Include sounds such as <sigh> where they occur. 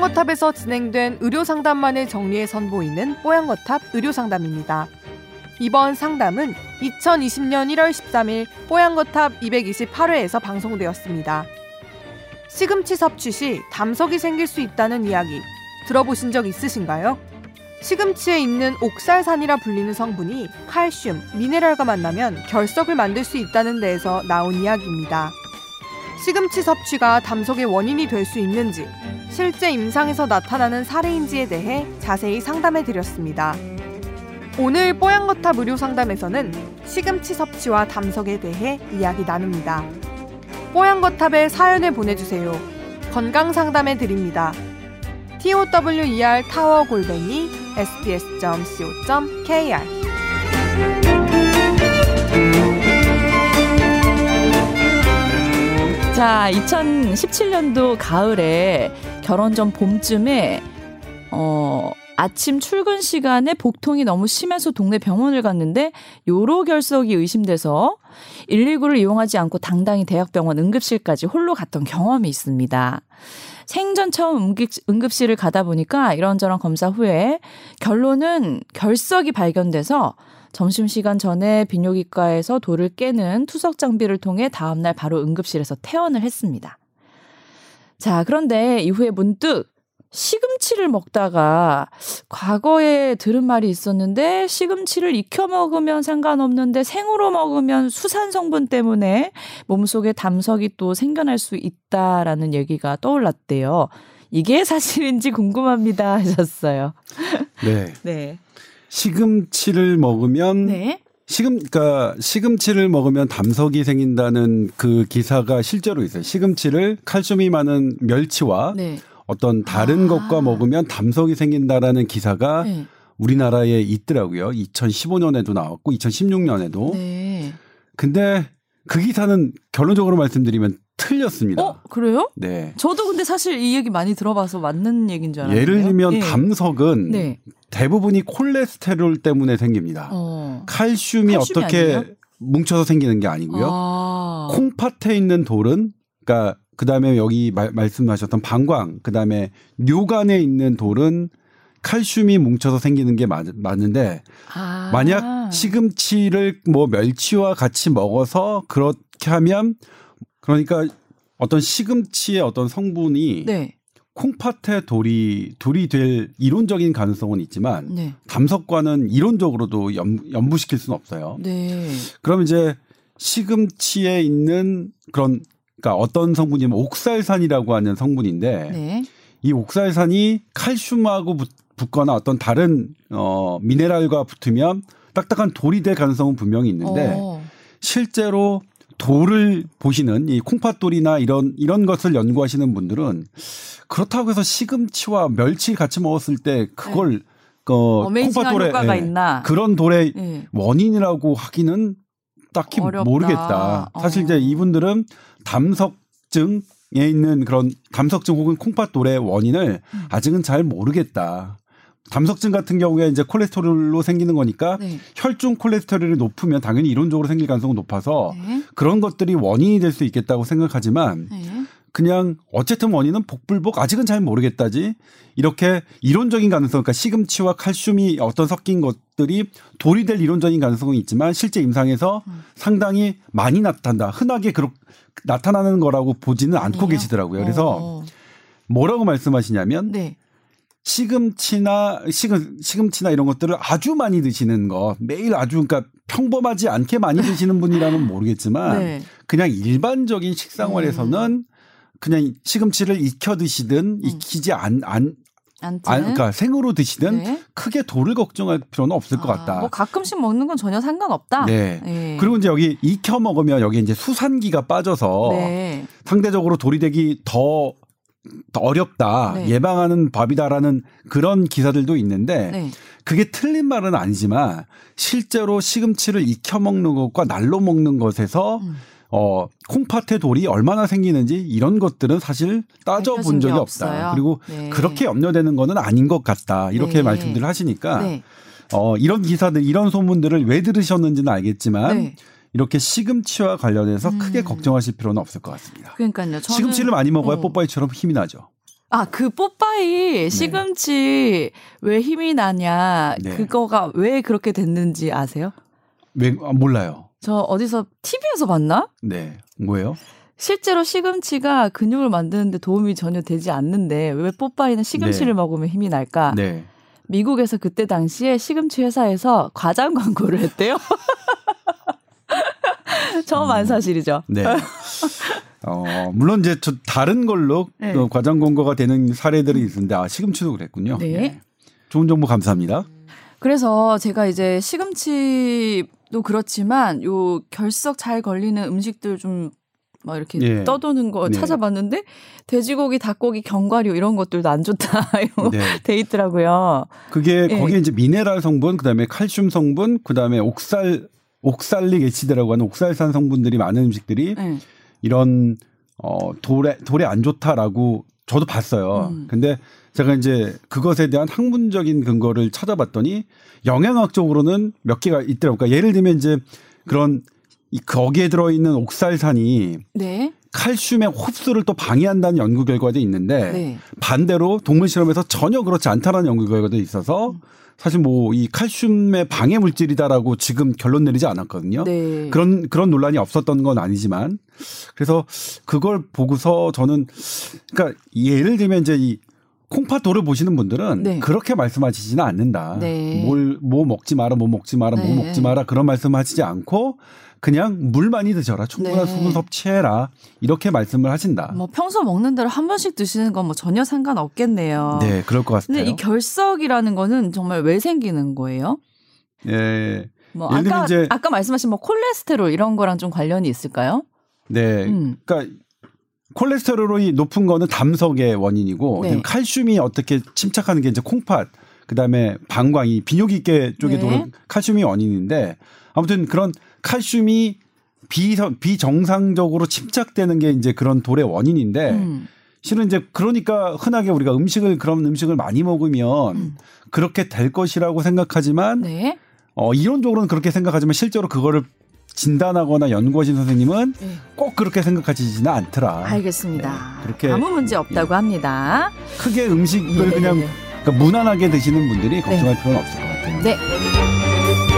뽀양거탑에서 진행된 의료 상담만을 정리해 선보이는 뽀양거탑 의료 상담입니다. 이번 상담은 2020년 1월 13일 뽀양거탑 228회에서 방송되었습니다. 시금치 섭취 시 담석이 생길 수 있다는 이야기 들어보신 적 있으신가요? 시금치에 있는 옥살산이라 불리는 성분이 칼슘, 미네랄과 만나면 결석을 만들 수 있다는 데에서 나온 이야기입니다. 시금치 섭취가 담석의 원인이 될 수 있는지, 실제 임상에서 나타나는 사례인지에 대해 자세히 상담해 드렸습니다. 오늘 뽀얀거탑 의료 상담에서는 시금치 섭취와 담석에 대해 이야기 나눕니다. 뽀얀거탑에 사연을 보내주세요. 건강 상담해 드립니다. tower 타워 골뱅이 sbs.co.kr 자, 2017년도 가을에 결혼 전 봄쯤에 어 아침 출근 시간에 복통이 너무 심해서 동네 병원을 갔는데 요로 결석이 의심돼서 119를 이용하지 않고 당당히 대학병원 응급실까지 홀로 갔던 경험이 있습니다. 생전 처음 응급, 실을 가다 보니까 이런저런 검사 후에 결론은 결석이 발견돼서 점심시간 전에 비뇨기과에서 돌을 깨는 투석 장비를 통해 다음날 바로 응급실에서 퇴원을 했습니다. 자, 그런데 이후에 문득 시금치를 먹다가 과거에 들은 말이 있었는데 시금치를 익혀 먹으면 상관없는데 생으로 먹으면 수산 성분 때문에 몸속에 담석이 또 생겨날 수 있다라는 얘기가 떠올랐대요. 이게 <laughs> 사실인지 궁금합니다 하셨어요. <laughs> 네. 네. 시금치를 먹으면 네. 시금 그러니까 시금치를 먹으면 담석이 생긴다는 그 기사가 실제로 있어요. 시금치를 칼슘이 많은 멸치와 네. 어떤 다른 아. 것과 먹으면 담석이 생긴다라는 기사가 네. 우리나라에 있더라고요. 2015년에도 나왔고 2016년에도. 네. 근데 그 기사는 결론적으로 말씀드리면 틀렸습니다. 어, 그래요? 네. 저도 근데 사실 이 얘기 많이 들어봐서 맞는 얘기인 줄 알았는데. 예를 들면 예. 담석은 네. 대부분이 콜레스테롤 때문에 생깁니다. 어. 칼슘이, 칼슘이 어떻게 아니에요? 뭉쳐서 생기는 게 아니고요. 아. 콩팥에 있는 돌은 그러니까 그다음에 여기 말, 말씀하셨던 방광, 그다음에 뇨간에 있는 돌은 칼슘이 뭉쳐서 생기는 게 맞, 맞는데 아. 만약 시금치를 뭐 멸치와 같이 먹어서 그렇게 하면 그러니까 어떤 시금치의 어떤 성분이 네. 콩팥의 돌이 돌이 될 이론적인 가능성은 있지만 네. 담석과는 이론적으로도 연, 연부시킬 수는 없어요. 네. 그럼 이제 시금치에 있는 그런 그러니까 어떤 성분이면 옥살산이라고 하는 성분인데 네. 이 옥살산이 칼슘하고 붙, 거나 어떤 다른 어 미네랄과 붙으면 딱딱한 돌이 될 가능성은 분명히 있는데 어. 실제로 돌을 보시는 이 콩팥돌이나 이런 이런 것을 연구하시는 분들은 그렇다고 해서 시금치와 멸치 같이 먹었을 때 그걸 네. 어, 콩팥돌에 예, 그런 돌의 네. 원인이라고 하기는 딱히 어렵다. 모르겠다. 사실 이제 어. 이분들은 담석증 에 있는 그런 담석증 혹은 콩팥돌의 원인을 음. 아직은 잘 모르겠다. 담석증 같은 경우에 이제 콜레스테롤로 생기는 거니까 네. 혈중 콜레스테롤이 높으면 당연히 이론적으로 생길 가능성이 높아서 네. 그런 것들이 원인이 될 수 있겠다고 생각하지만 네. 그냥 어쨌든 원인은 복불복 아직은 잘 모르겠다지 이렇게 이론적인 가능성 그러니까 시금치와 칼슘이 어떤 섞인 것들이 돌이 될 이론적인 가능성은 있지만 실제 임상에서 음. 상당히 많이 나타난다 흔하게 그렇게 나타나는 거라고 보지는 않고 네. 계시더라고요 그래서 어. 뭐라고 말씀하시냐면 네. 시금치나 시금 시금치나 이런 것들을 아주 많이 드시는 거 매일 아주 그러니까 평범하지 않게 많이 드시는 분이라면 모르겠지만 <laughs> 네. 그냥 일반적인 식생활에서는 음. 그냥 시금치를 익혀 드시든 음. 익히지 안, 안, 안, 그러니까 생으로 드시든 네. 크게 돌을 걱정할 필요는 없을 아, 것 같다. 뭐 가끔씩 먹는 건 전혀 상관없다. 네. 네. 그리고 이제 여기 익혀 먹으면 여기 이제 수산기가 빠져서 네. 상대적으로 돌이 되기 더, 더 어렵다. 네. 예방하는 밥이다라는 그런 기사들도 있는데 네. 그게 틀린 말은 아니지만 실제로 시금치를 익혀 먹는 것과 날로 먹는 것에서 음. 어, 콩팥의 돌이 얼마나 생기는지 이런 것들은 사실 따져본 적이 없다. 그리고 네. 그렇게 염려되는 거는 아닌 것 같다. 이렇게 네. 말씀들을 하시니까 네. 어, 이런 기사들, 이런 소문들을 왜 들으셨는지는 알겠지만 네. 이렇게 시금치와 관련해서 음. 크게 걱정하실 필요는 없을 것 같습니다. 그러니까요. 시금치를 많이 먹어야 어. 뽀빠이처럼 힘이 나죠. 아, 그 뽀빠이 네. 시금치 왜 힘이 나냐, 네. 그거가 왜 그렇게 됐는지 아세요? 왜, 아, 몰라요. 저 어디서 TV에서 봤나? 네. 뭐예요? 실제로 시금치가 근육을 만드는데 도움이 전혀 되지 않는데 왜 뽀빠이는 시금치를 네. 먹으면 힘이 날까? 네. 미국에서 그때 당시에 시금치 회사에서 과장 광고를 했대요. <laughs> 처음 안 음. 사실이죠. 네. 어, 물론 이제 저 다른 걸로 네. 그 과장 광고가 되는 사례들이 있는데 아 시금치도 그랬군요. 네. 네. 좋은 정보 감사합니다. 그래서 제가 이제 시금치 도 그렇지만 요 결석 잘 걸리는 음식들 좀 막 이렇게 예. 떠도는 거 네. 찾아봤는데 돼지고기, 닭고기, 견과류 이런 것들도 안 좋다 <laughs> 이런 네. 돼 있더라고요. 그게 예. 거기에 이제 미네랄 성분, 그다음에 칼슘 성분, 그다음에 옥살 옥살릭 에시드라고 하는 옥살산 성분들이 많은 음식들이 네. 이런 어 돌에 돌에 안 좋다라고 저도 봤어요. 음. 근데 제가 이제 그것에 대한 학문적인 근거를 찾아봤더니 영양학적으로는 몇 개가 있더라고요. 그러니까 예를 들면 이제 그런 이 거기에 들어있는 옥살산이 네. 칼슘의 흡수를 또 방해한다는 연구 결과도 있는데 네. 반대로 동물 실험에서 전혀 그렇지 않다는 연구 결과도 있어서 사실 뭐 이 칼슘의 방해 물질이다라고 지금 결론 내리지 않았거든요. 네. 그런 그런 논란이 없었던 건 아니지만 그래서 그걸 보고서 저는 그러니까 예를 들면 이제 이 콩팥도를 보시는 분들은 네. 그렇게 말씀하시지는 않는다. 네. 뭘뭐 먹지 마라, 뭐 먹지 마라, 뭐 네. 먹지 마라 그런 말씀하시지 않고 그냥 물 많이 드셔라. 충분한 네. 수분 섭취해라. 이렇게 말씀을 하신다. 뭐 평소 먹는 대로 한 번씩 드시는 건 뭐 전혀 상관없겠네요. 네, 그럴 것 같아요. 근데 이 결석이라는 거는 정말 왜 생기는 거예요? 예. 뭐 아까 이제 아까 말씀하신 뭐 콜레스테롤 이런 거랑 좀 관련이 있을까요? 네. 음. 그러니까 콜레스테롤이 높은 거는 담석의 원인이고 네. 칼슘이 어떻게 침착하는 게 이제 콩팥 그다음에 방광이 비뇨기계 쪽에 네. 도는 칼슘이 원인인데 아무튼 그런 칼슘이 비, 비정상적으로 침착되는 게 이제 그런 돌의 원인인데 음. 실은 이제 그러니까 흔하게 우리가 음식을 그런 음식을 많이 먹으면 음. 그렇게 될 것이라고 생각하지만 네. 어 이론적으로는 그렇게 생각하지만 실제로 그거를 진단하거나 연구하신 선생님은 네. 꼭 그렇게 생각하지는 않더라. 알겠습니다. 네. 그렇게 아무 문제 없다고 합니다. 크게 음식을 네. 그냥 그러니까 무난하게 드시는 분들이 걱정할 네. 필요는 없을 것 같아요. 네.